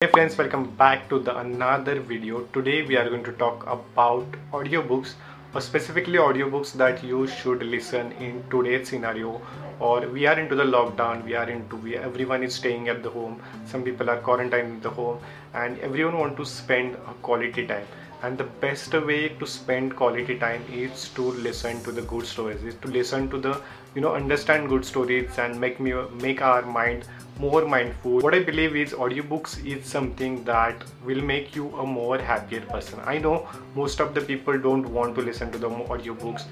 Hey friends, welcome back to the another video. Today we are going to talk about audiobooks or specifically audiobooks that you should listen in today's scenario or we are into the lockdown we are into we, everyone is staying at the home some people are quarantined in the home and everyone want to spend quality time and the best way to spend quality time is to listen to the good stories is to listen to the you know understand good stories and make me make our mind more mindful. What i believe is audiobooks is something that will make you a more happier person. I know most of the people don't want to listen to the audiobooks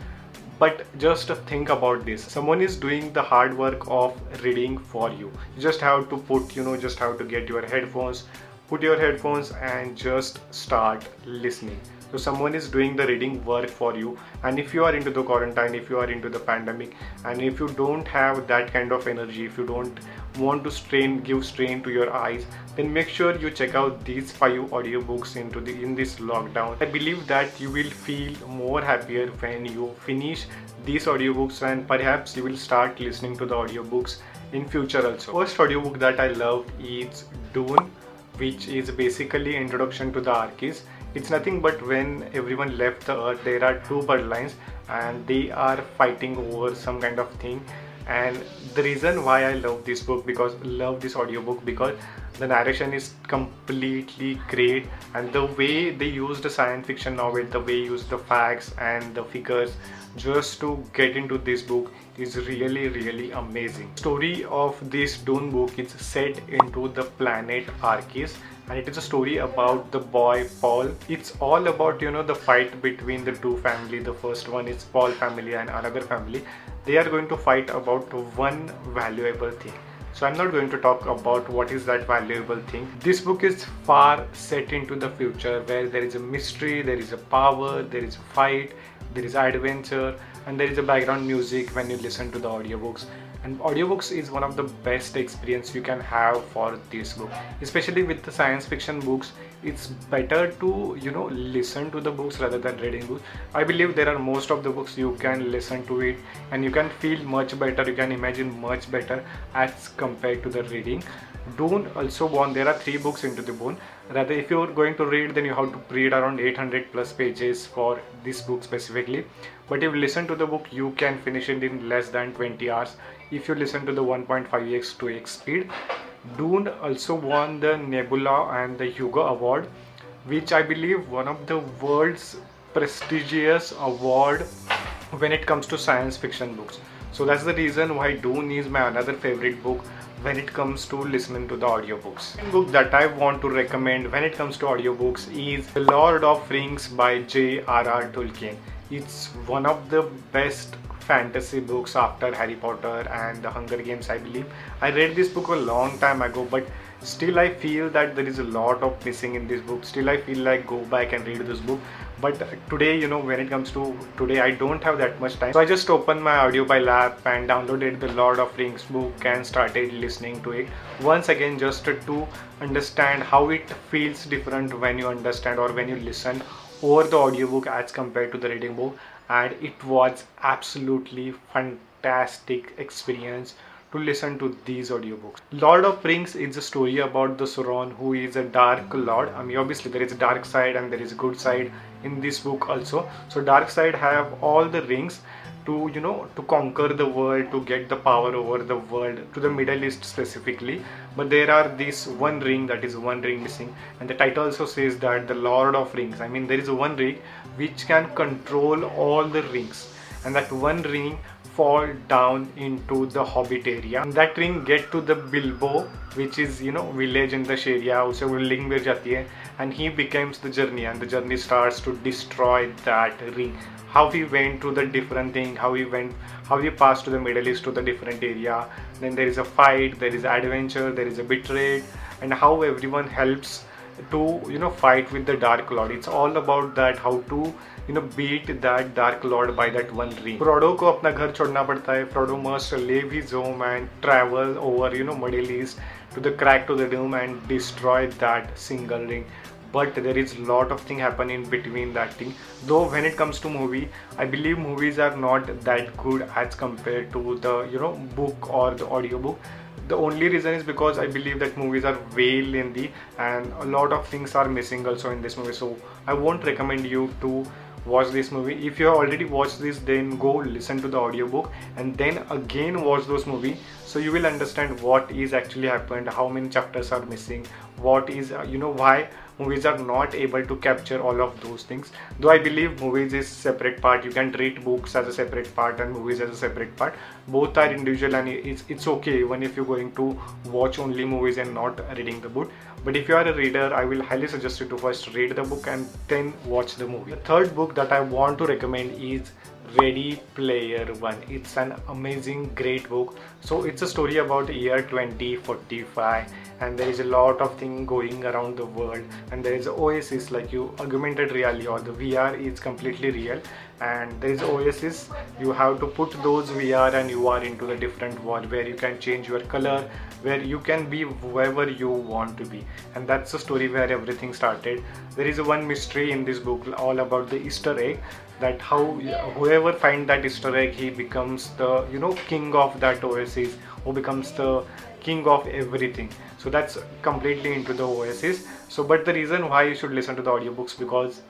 but just think about this. Someone is doing the hard work of reading for you. You just have to put you know just have to get your headphones put your headphones and just start listening so someone is doing the reading work for you and if you are into the quarantine if you are into the pandemic and if you don't have that kind of energy if you don't want to strain give strain to your eyes then make sure you check out these five audiobooks into the in this lockdown i believe that you will feel more happier when you finish these audiobooks and perhaps you will start listening to the audiobooks in future also first audiobook that i loved is dune which is basically introduction to the Arrakis. It's nothing but when everyone left the earth, there are two bloodlines and they are fighting over some kind of thing. And the reason why I love this book because love this audiobook because the narration is completely great and the way they use the science fiction novel, the way use the facts and the figures just to get into this book is really really amazing story of this Dune book is set into the planet Arrakis and it is a story about the boy Paul. It's all about you know the fight between the two family. The first one is Paul family and another family. They are going to fight about one valuable thing. So I'm not going to talk about what is that valuable thing. This book is far set into the future where there is a mystery, there is a power, there is a fight, there is adventure and there is a background music when you listen to the audiobooks and audiobooks is one of the best experience you can have for this book. Especially with the science fiction books it's better to you know listen to the books rather than reading books. I believe there are most of the books you can listen to it and you can feel much better you can imagine much better as compared to the reading Dune also won. There are three books into the Dune. Rather, if you're going to read, then you have to read around 800 plus pages for this book specifically. But if you listen to the book, you can finish it in less than 20 hours if you listen to the 1.5x 2x speed. Dune also won the Nebula and the Hugo Award, which I believe one of the world's prestigious award when it comes to science fiction books. So that's the reason why Dune is my another favorite book when it comes to listening to the audiobooks. The book that I want to recommend when it comes to audiobooks is The Lord of Rings by J.R.R. Tolkien. It's one of the best fantasy books after Harry Potter and the Hunger Games, I believe. I read this book a long time ago, but still I feel that there is a lot of missing in this book. Still, I feel like go back and read this book but today you know when it comes to today i don't have that much time. So i just opened my Audible app and downloaded the lord of rings book and started listening to it. Once again just to understand how it feels different when you understand or when you listen over the audiobook as compared to the reading book. And it was absolutely fantastic experience to listen to these audiobooks. Lord of Rings is a story about the Sauron who is a dark lord. I mean obviously there is a dark side and there is a good side in this book also. So dark side have all the rings to you know to conquer the world to get the power over the world to the middle east specifically but there are this one ring that is one ring missing and the title also says that the lord of rings i mean there is one ring which can control all the rings and that one ring fall down into the hobbit area. And that ring get to the bilbo which is you know village in the area also mein jati hai and he becomes the journey and the journey starts to destroy that ring. How he went to the different thing how he went how he passed to the middle east to the different area. Then there is a fight there is adventure there is a betrayal and how everyone helps to you know fight with the dark lord. It's all about that how to you know beat that dark lord by that one ring. Frodo ko apna ghar chodna padta hai frodo must leave his home and travel over you know middle east to the crack to the doom and destroy that single ring. But there is lot of thing happen in between that thing. Though when it comes to movie i believe movies are not that good as compared to the you know book or the audiobook. The only reason is because I believe that movies are way lengthy and a lot of things are missing also in this movie. So I won't recommend you to watch this movie. If you have already watched this then go listen to the audiobook and then again watch those movie so you will understand what is actually happened how many chapters are missing what is uh, you know why movies are not able to capture all of those things. Though i believe movies is separate part you can treat books as a separate part and movies as a separate part. Both are individual and it's it's okay even if you're going to watch only movies and not reading the book. But if you are a reader i will highly suggest you to first read the book and then watch the movie. The third book that i want to recommend is Ready Player One. It's an amazing, great book. So it's a story about year 2045 and there is a lot of thing going around the world. And there is oasis like you augmented reality or the VR is completely real. And there is oasis you have to put those VR and you are into the different world where you can change your color where you can be whoever you want to be. And that's the story where everything started. There is one mystery in this book all about the easter egg that how whoever find that easter egg he becomes the you know king of that oasis who becomes the king of everything. So that's completely into the oasis. So but the reason why you should listen to the audiobooks because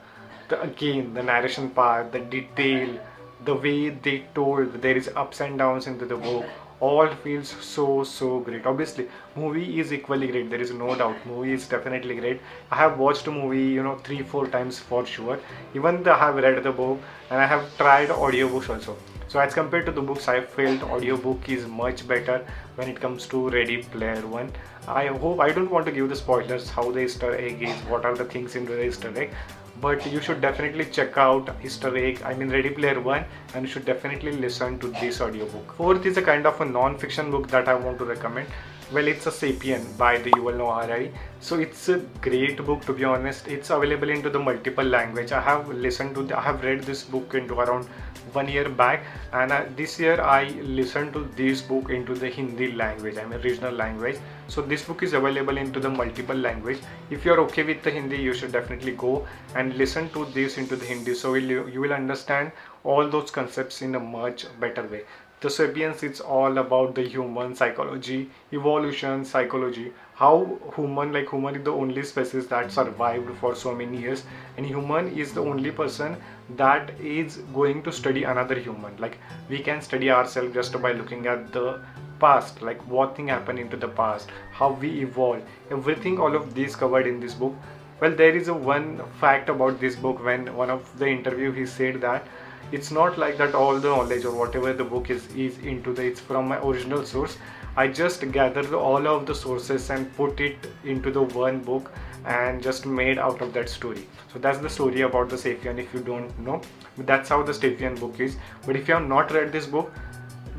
the again the narration part the detail the way they told there is ups and downs into the book all feels so so great. Obviously movie is equally great there is no doubt. Movie is definitely great. I have watched a movie you know three four times for sure. Even though i have read the book and i have tried audiobooks also. So as compared to the books i felt audiobook is much better when it comes to ready player one. I hope i don't want to give the spoilers how the easter egg is what are the things in the easter egg but you should definitely check out Easter egg I mean Ready Player One and you should definitely listen to this audiobook. Fourth is a kind of a non-fiction book that I want to recommend. Well, it's a Sapien by the Yuval Noah Harari. So it's a great book to be honest. It's available into the multiple language. I have listened to, the, I have read this book into around one year back and uh, this year I listened to this book into the Hindi language, I mean regional language. So this book is available into the multiple language. If you're okay with the Hindi, you should definitely go and listen to this into the Hindi. So you, you will understand all those concepts in a much better way. The Sapiens, it's all about the human psychology, evolution, psychology, how human, like human is the only species that survived for so many years and human is the only person that is going to study another human. Like we can study ourselves just by looking at the past, like what thing happened into the past, how we evolved, everything, all of this covered in this book. Well, there is a one fact about this book when one of the interview he said that it's not like that all the knowledge or whatever the book is is into the it's from my original source. I just gathered all of the sources and put it into the one book and just made out of that story. So that's the story about the sapien if you don't know. That's how the sapien book is. But if you have not read this book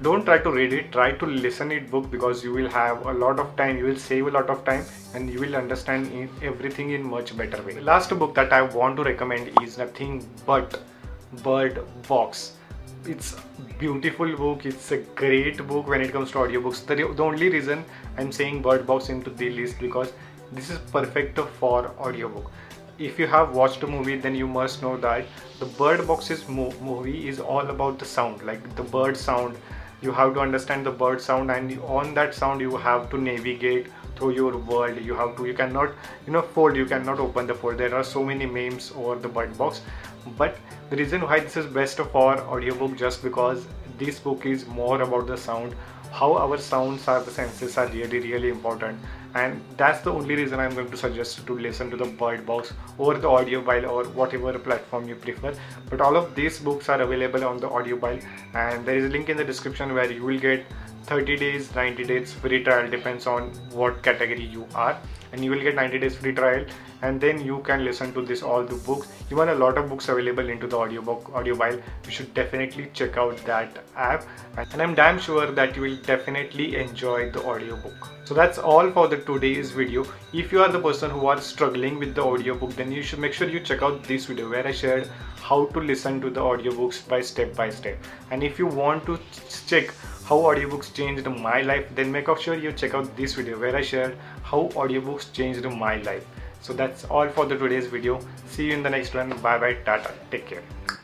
don't try to read it. Try to listen it book because you will have a lot of time. You will save a lot of time and you will understand everything in much better way. The last book that i want to recommend is nothing but bird box. It's beautiful book. It's a great book when it comes to audiobooks. The, the only reason i'm saying bird box into the list because this is perfect for audiobook. If you have watched a movie then you must know that the bird boxes mo movie is all about the sound like the bird sound. You have to understand the bird sound and on that sound you have to navigate through your world you have to you cannot you know fold you cannot open the fold. There are so many memes over the bird box. But the reason why this is best for audiobook just because this book is more about the sound how our sounds are the senses are really really important. And that's the only reason i'm going to suggest to listen to the bird box or the Audible or whatever platform you prefer. But all of these books are available on the Audible and there is a link in the description where you will get 30 days 90 days free trial depends on what category you are. And you will get 90 days free trial and then you can listen to this all the books. Even a lot of books available into the audiobook Audible. You should definitely check out that app. And i'm damn sure that you will definitely enjoy the audiobook. So that's all for the today's video. If you are the person who are struggling with the audiobook then you should make sure you check out this video where i shared how to listen to the audiobooks by step by step. And if you want to check how audiobooks changed my life? Then make sure you check out this video where I shared how audiobooks changed my life. So that's all for the today's video. See you in the next one. Bye bye tata. Take care